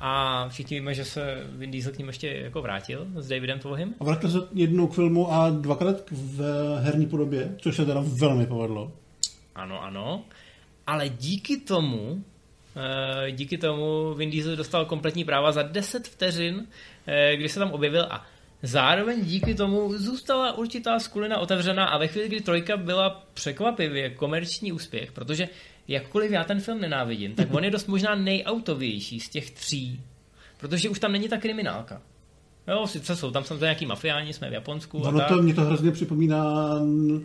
[SPEAKER 1] a všichni víme, že se Vin Diesel k ním ještě jako vrátil s Davidem Tvohym.
[SPEAKER 2] A vrátil se jednou k filmu a dvakrát v herní podobě, což se teda velmi povedlo.
[SPEAKER 1] Ano, ano ale díky tomu, eh, díky tomu Vin Diesel dostal kompletní práva za 10 vteřin, eh, kdy se tam objevil a zároveň díky tomu zůstala určitá skulina otevřená a ve chvíli, kdy trojka byla překvapivě komerční úspěch, protože jakkoliv já ten film nenávidím, tak *laughs* on je dost možná nejautovější z těch tří, protože už tam není ta kriminálka. Jo, sice jsou tam samozřejmě nějaký mafiáni, jsme v Japonsku.
[SPEAKER 2] Ono to, mě to hrozně připomíná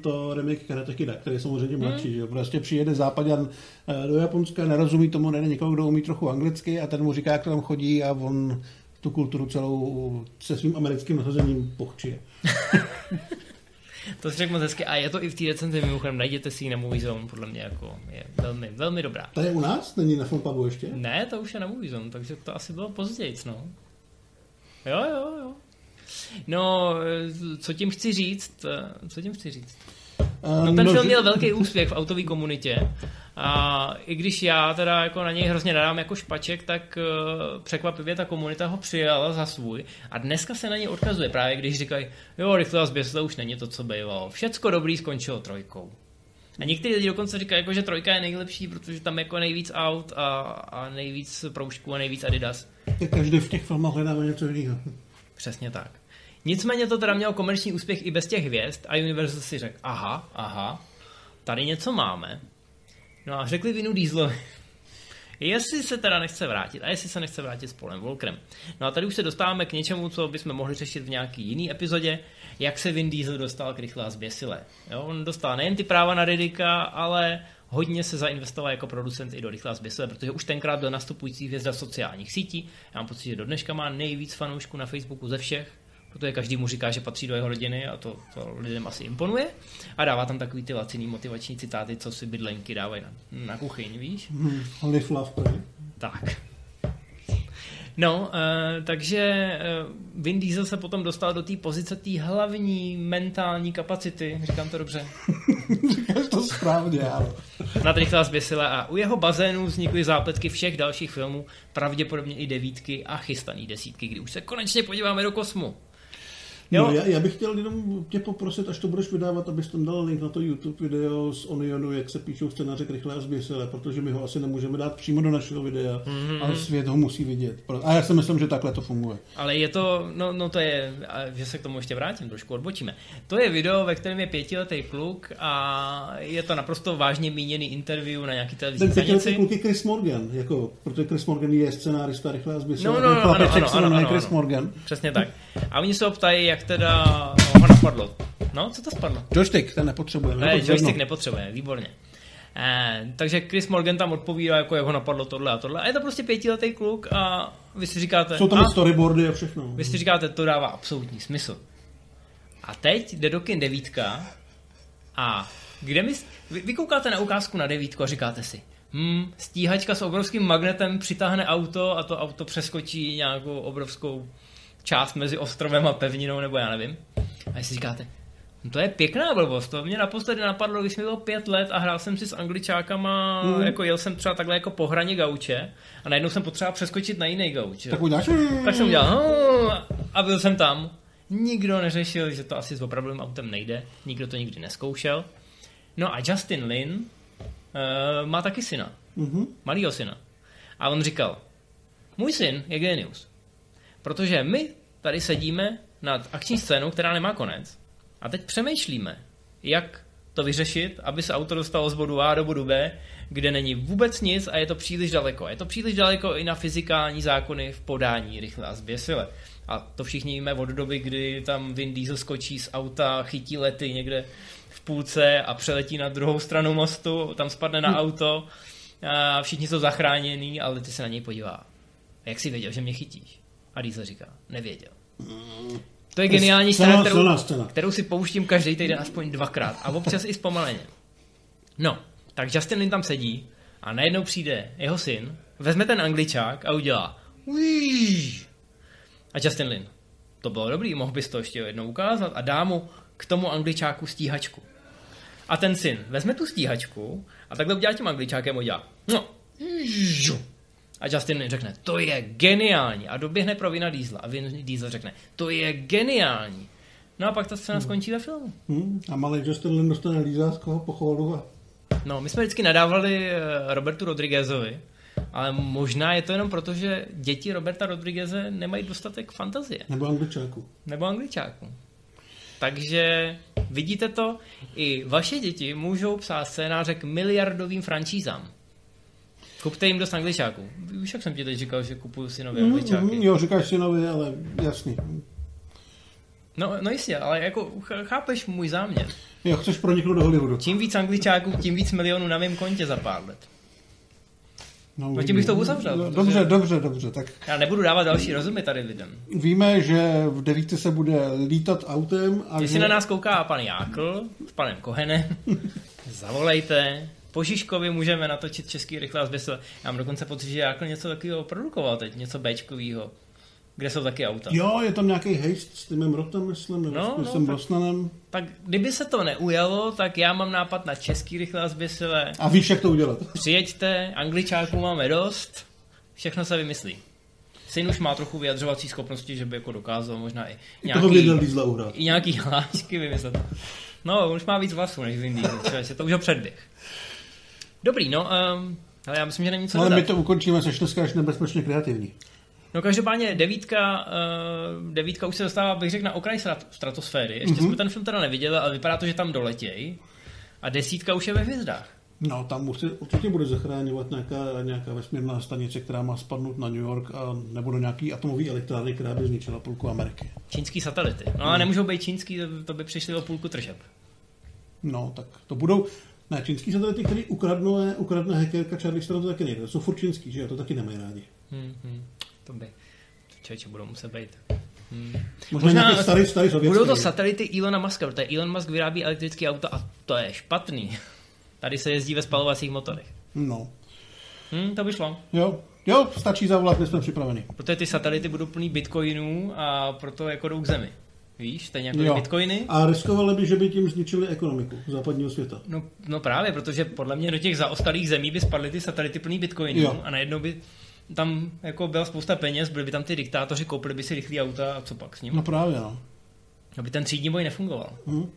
[SPEAKER 2] to remake Karate Kida, který je samozřejmě mladší. Hmm. Že? Prostě přijede západan eh, do Japonska, nerozumí tomu, nejde někoho, kdo umí trochu anglicky a ten mu říká, jak to tam chodí a on tu kulturu celou se svým americkým nasazením pochčije. *laughs*
[SPEAKER 1] to si řekl moc hezky. A je to i v té recenzi, mimochodem, najděte si ji na Movie Zone, podle mě jako je velmi, velmi dobrá.
[SPEAKER 2] To je u nás? Není na Filmpabu ještě?
[SPEAKER 1] Ne, to už je na Movie Zone, takže to asi bylo později, no. Jo, jo, jo. No, co tím chci říct? Co tím chci říct? No, ten no, film měl velký úspěch v autové komunitě. A i když já teda jako na něj hrozně nadám jako špaček, tak uh, překvapivě ta komunita ho přijala za svůj. A dneska se na něj odkazuje právě, když říkají, jo, rychle a zběsle už není to, co bývalo. Všecko dobrý skončilo trojkou. A někteří lidi dokonce říkají, jako, že trojka je nejlepší, protože tam jako nejvíc aut a, a nejvíc proužků a nejvíc Adidas.
[SPEAKER 2] Každý v těch filmech hledá něco jiného.
[SPEAKER 1] Přesně tak. Nicméně to teda mělo komerční úspěch i bez těch hvězd a Universal si řekl, aha, aha, tady něco máme. No a řekli vinu Dieselovi, *laughs* jestli se teda nechce vrátit a jestli se nechce vrátit s Polem Volkrem. No a tady už se dostáváme k něčemu, co bychom mohli řešit v nějaký jiný epizodě, jak se Vin Diesel dostal k rychle a zběsile. Jo, on dostal nejen ty práva na Ridika, ale hodně se zainvestoval jako producent i do Rychlá zběsile, protože už tenkrát byl nastupující hvězda sociálních sítí. Já mám pocit, že do dneška má nejvíc fanoušků na Facebooku ze všech, protože každý mu říká, že patří do jeho rodiny a to, to lidem asi imponuje. A dává tam takový ty laciný motivační citáty, co si bydlenky dávají na, na kuchyň, víš?
[SPEAKER 2] Hmm. Live, love, pray.
[SPEAKER 1] Tak. No, uh, takže uh, Vin Diesel se potom dostal do té pozice té hlavní mentální kapacity, říkám to dobře.
[SPEAKER 2] Říkáš to správně, ale.
[SPEAKER 1] Na rychlá zběsila a u jeho bazénu vznikly zápletky všech dalších filmů, pravděpodobně i devítky a chystaný desítky, kdy už se konečně podíváme do kosmu.
[SPEAKER 2] Jo? No, já, já, bych chtěl jenom tě poprosit, až to budeš vydávat, abys tam dal link na to YouTube video z Onionu, jak se píšou scénáře k rychlé a zběsile, protože my ho asi nemůžeme dát přímo do našeho videa, mm-hmm. ale svět ho musí vidět. A já si myslím, že takhle to funguje.
[SPEAKER 1] Ale je to, no, no to je, že se k tomu ještě vrátím, trošku odbočíme. To je video, ve kterém je pětiletý kluk a je to naprosto vážně míněný interview na nějaký televizní
[SPEAKER 2] Ten pětiletý kluk je Chris Morgan, jako, protože Chris Morgan je scénárista rychlé a zběsile.
[SPEAKER 1] No, no, no, ano, ano, ano, ano,
[SPEAKER 2] Chris Morgan.
[SPEAKER 1] Přesně tak. A oni se ho ptají, jak teda ho napadlo. No, co to spadlo?
[SPEAKER 2] Joystick, ten nepotřebujeme.
[SPEAKER 1] Ne, joystick nepotřebuje, výborně. Eh, takže Chris Morgan tam odpovídá, jako jak ho napadlo tohle a tohle. A je to prostě pětiletý kluk a vy si říkáte...
[SPEAKER 2] Jsou tam a, storyboardy a všechno.
[SPEAKER 1] Vy si říkáte, to dává absolutní smysl. A teď jde do kin devítka a kde my, vy, vy koukáte na ukázku na devítku a říkáte si, hmm, stíhačka s obrovským magnetem přitáhne auto a to auto přeskočí nějakou obrovskou část mezi ostrovem a pevninou, nebo já nevím. A si říkáte, no to je pěkná blbost, to mě naposledy napadlo, když mi bylo pět let a hrál jsem si s angličákama, mm. jako jel jsem třeba takhle jako po hraně gauče a najednou jsem potřeboval přeskočit na jiný gauč.
[SPEAKER 2] Tak uděláš?
[SPEAKER 1] Tak jsem udělal no, a byl jsem tam. Nikdo neřešil, že to asi s opravdovým autem nejde, nikdo to nikdy neskoušel. No a Justin Lin uh, má taky syna, mm-hmm. malýho syna. A on říkal, můj syn je genius. Protože my tady sedíme nad akční scénou, která nemá konec a teď přemýšlíme, jak to vyřešit, aby se auto dostalo z bodu A do bodu B, kde není vůbec nic a je to příliš daleko. Je to příliš daleko i na fyzikální zákony v podání rychle a zběsile. A to všichni víme od doby, kdy tam Vin Diesel skočí z auta, chytí lety někde v půlce a přeletí na druhou stranu mostu, tam spadne na hm. auto a všichni jsou zachránění, ale ty se na něj podívá. Jak jsi věděl, že mě chytíš? A Diesel říká, nevěděl. To je geniální scéna, kterou, kterou si pouštím každý týden aspoň dvakrát a občas i zpomaleně. No, tak Justin Lin tam sedí a najednou přijde jeho syn, vezme ten angličák a udělá a Justin Lin, to bylo dobrý, mohl bys to ještě jednou ukázat a dá mu k tomu angličáku stíhačku. A ten syn vezme tu stíhačku a takhle udělá tím angličákem a udělá no, a Justin řekne, to je geniální. A doběhne pro Vina Diesla. A Vin Diesel řekne, to je geniální. No a pak ta scéna hmm. skončí ve filmu.
[SPEAKER 2] Hmm. A malý Justin Lin dostane lízáckého pochodu. A...
[SPEAKER 1] No, my jsme vždycky nadávali eh, Robertu Rodriguezovi, ale možná je to jenom proto, že děti Roberta Rodrigueze nemají dostatek fantazie.
[SPEAKER 2] Nebo angličáku.
[SPEAKER 1] Nebo angličáku. Takže vidíte to, i vaše děti můžou psát scénáře k miliardovým franšízám. Kupte jim dost angličáků. Víš, jak jsem ti teď říkal, že kupuju si nové mm, angličáky. Mm,
[SPEAKER 2] jo, říkáš si nové, ale jasný.
[SPEAKER 1] No, no jistě, ale jako chápeš můj záměr.
[SPEAKER 2] Jo, chceš proniknout do Hollywoodu.
[SPEAKER 1] Čím víc angličáků, tím víc milionů na mém kontě za pár let. No, no tím bych to uzavřel.
[SPEAKER 2] No, dobře, dobře, dobře. Tak...
[SPEAKER 1] Já nebudu dávat další rozumy tady lidem.
[SPEAKER 2] Víme, že v devíti se bude lítat autem.
[SPEAKER 1] A Když že... na nás kouká pan Jákl s panem Kohenem, *laughs* zavolejte, po Žižkovi můžeme natočit český rychlá zbysl. Já mám dokonce pocit, že jako něco takového produkoval teď, něco Bčkovýho, kde jsou taky auta.
[SPEAKER 2] Jo, je tam nějaký hejst s Timem Rotem, myslím, nebo no, s tím no,
[SPEAKER 1] Tak kdyby se to neujalo, tak já mám nápad na český rychlá zbysile.
[SPEAKER 2] A víš, jak to udělat.
[SPEAKER 1] Přijeďte, angličáků máme dost, všechno se vymyslí. Syn už má trochu vyjadřovací schopnosti, že by jako dokázal možná i
[SPEAKER 2] nějaký, I
[SPEAKER 1] nějaký *laughs* hlášky vymyslet. No, už má víc vlasů než Vin Diesel, to už ho předběh. Dobrý, no, um, ale já myslím, že není co
[SPEAKER 2] Ale dodat. my to ukončíme, seš dneska až nebezpečně kreativní.
[SPEAKER 1] No každopádně devítka, uh, devítka už se dostává, bych řekl, na okraj stratosféry. Ještě mm-hmm. jsme ten film teda neviděli, ale vypadá to, že tam doletějí. A desítka už je ve hvězdách.
[SPEAKER 2] No, tam určitě, určitě bude zachráňovat nějaká, nějaká vesmírná stanice, která má spadnout na New York a nebo do nějaký atomový elektrárny, která by zničila půlku Ameriky.
[SPEAKER 1] Čínský satelity. No a nemůžou být čínský, to by přišli o půlku tržeb.
[SPEAKER 2] No, tak to budou, Ne, čínský satelity, který ukradne, ukradne hackerka Charlie Star, to taky nejde. To jsou furt čínský, že jo, to taky nemají rádi.
[SPEAKER 1] Hmm, hmm. To by. Člověče budou muset být.
[SPEAKER 2] Hmm. Možná, Možná starý, starý
[SPEAKER 1] Budou to satelity Ilona Muska, protože Elon Musk vyrábí elektrické auta a to je špatný. *laughs* Tady se jezdí ve spalovacích motorech.
[SPEAKER 2] No.
[SPEAKER 1] Hmm, to by šlo.
[SPEAKER 2] Jo, jo, stačí zavolat, my jsme připraveni.
[SPEAKER 1] Protože ty satelity budou plný bitcoinů a proto jako jdou k zemi. Víš, stejně jako jo. bitcoiny.
[SPEAKER 2] A riskovali by, že by tím zničili ekonomiku západního světa.
[SPEAKER 1] No, no právě, protože podle mě do těch zaostalých zemí by spadly ty satelity plný bitcoinů jo. a najednou by tam jako byla spousta peněz, byli by tam ty diktátoři, koupili by si rychlý auta a co pak s ním?
[SPEAKER 2] No právě, no.
[SPEAKER 1] Aby ten třídní boj nefungoval. Hmm.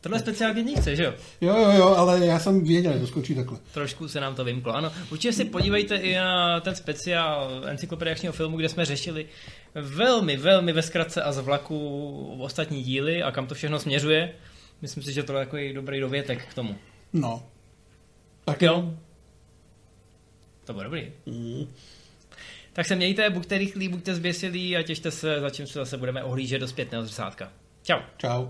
[SPEAKER 1] Tohle je speciální chce, že jo?
[SPEAKER 2] Jo, jo, jo, ale já jsem věděl, že to skočí takhle.
[SPEAKER 1] Trošku se nám to vymklo. Ano, určitě si podívejte i na ten speciál encyklopediačního filmu, kde jsme řešili velmi, velmi ve zkratce a z vlaku ostatní díly a kam to všechno směřuje. Myslím si, že to je jako dobrý dovětek k tomu.
[SPEAKER 2] No.
[SPEAKER 1] Tak jo. To bylo dobrý. Mm. Tak se mějte, buďte rychlí, buďte zběsilí a těšte se, za čím se zase budeme ohlížet do zpětného zrcátka. Čau.
[SPEAKER 2] Čau.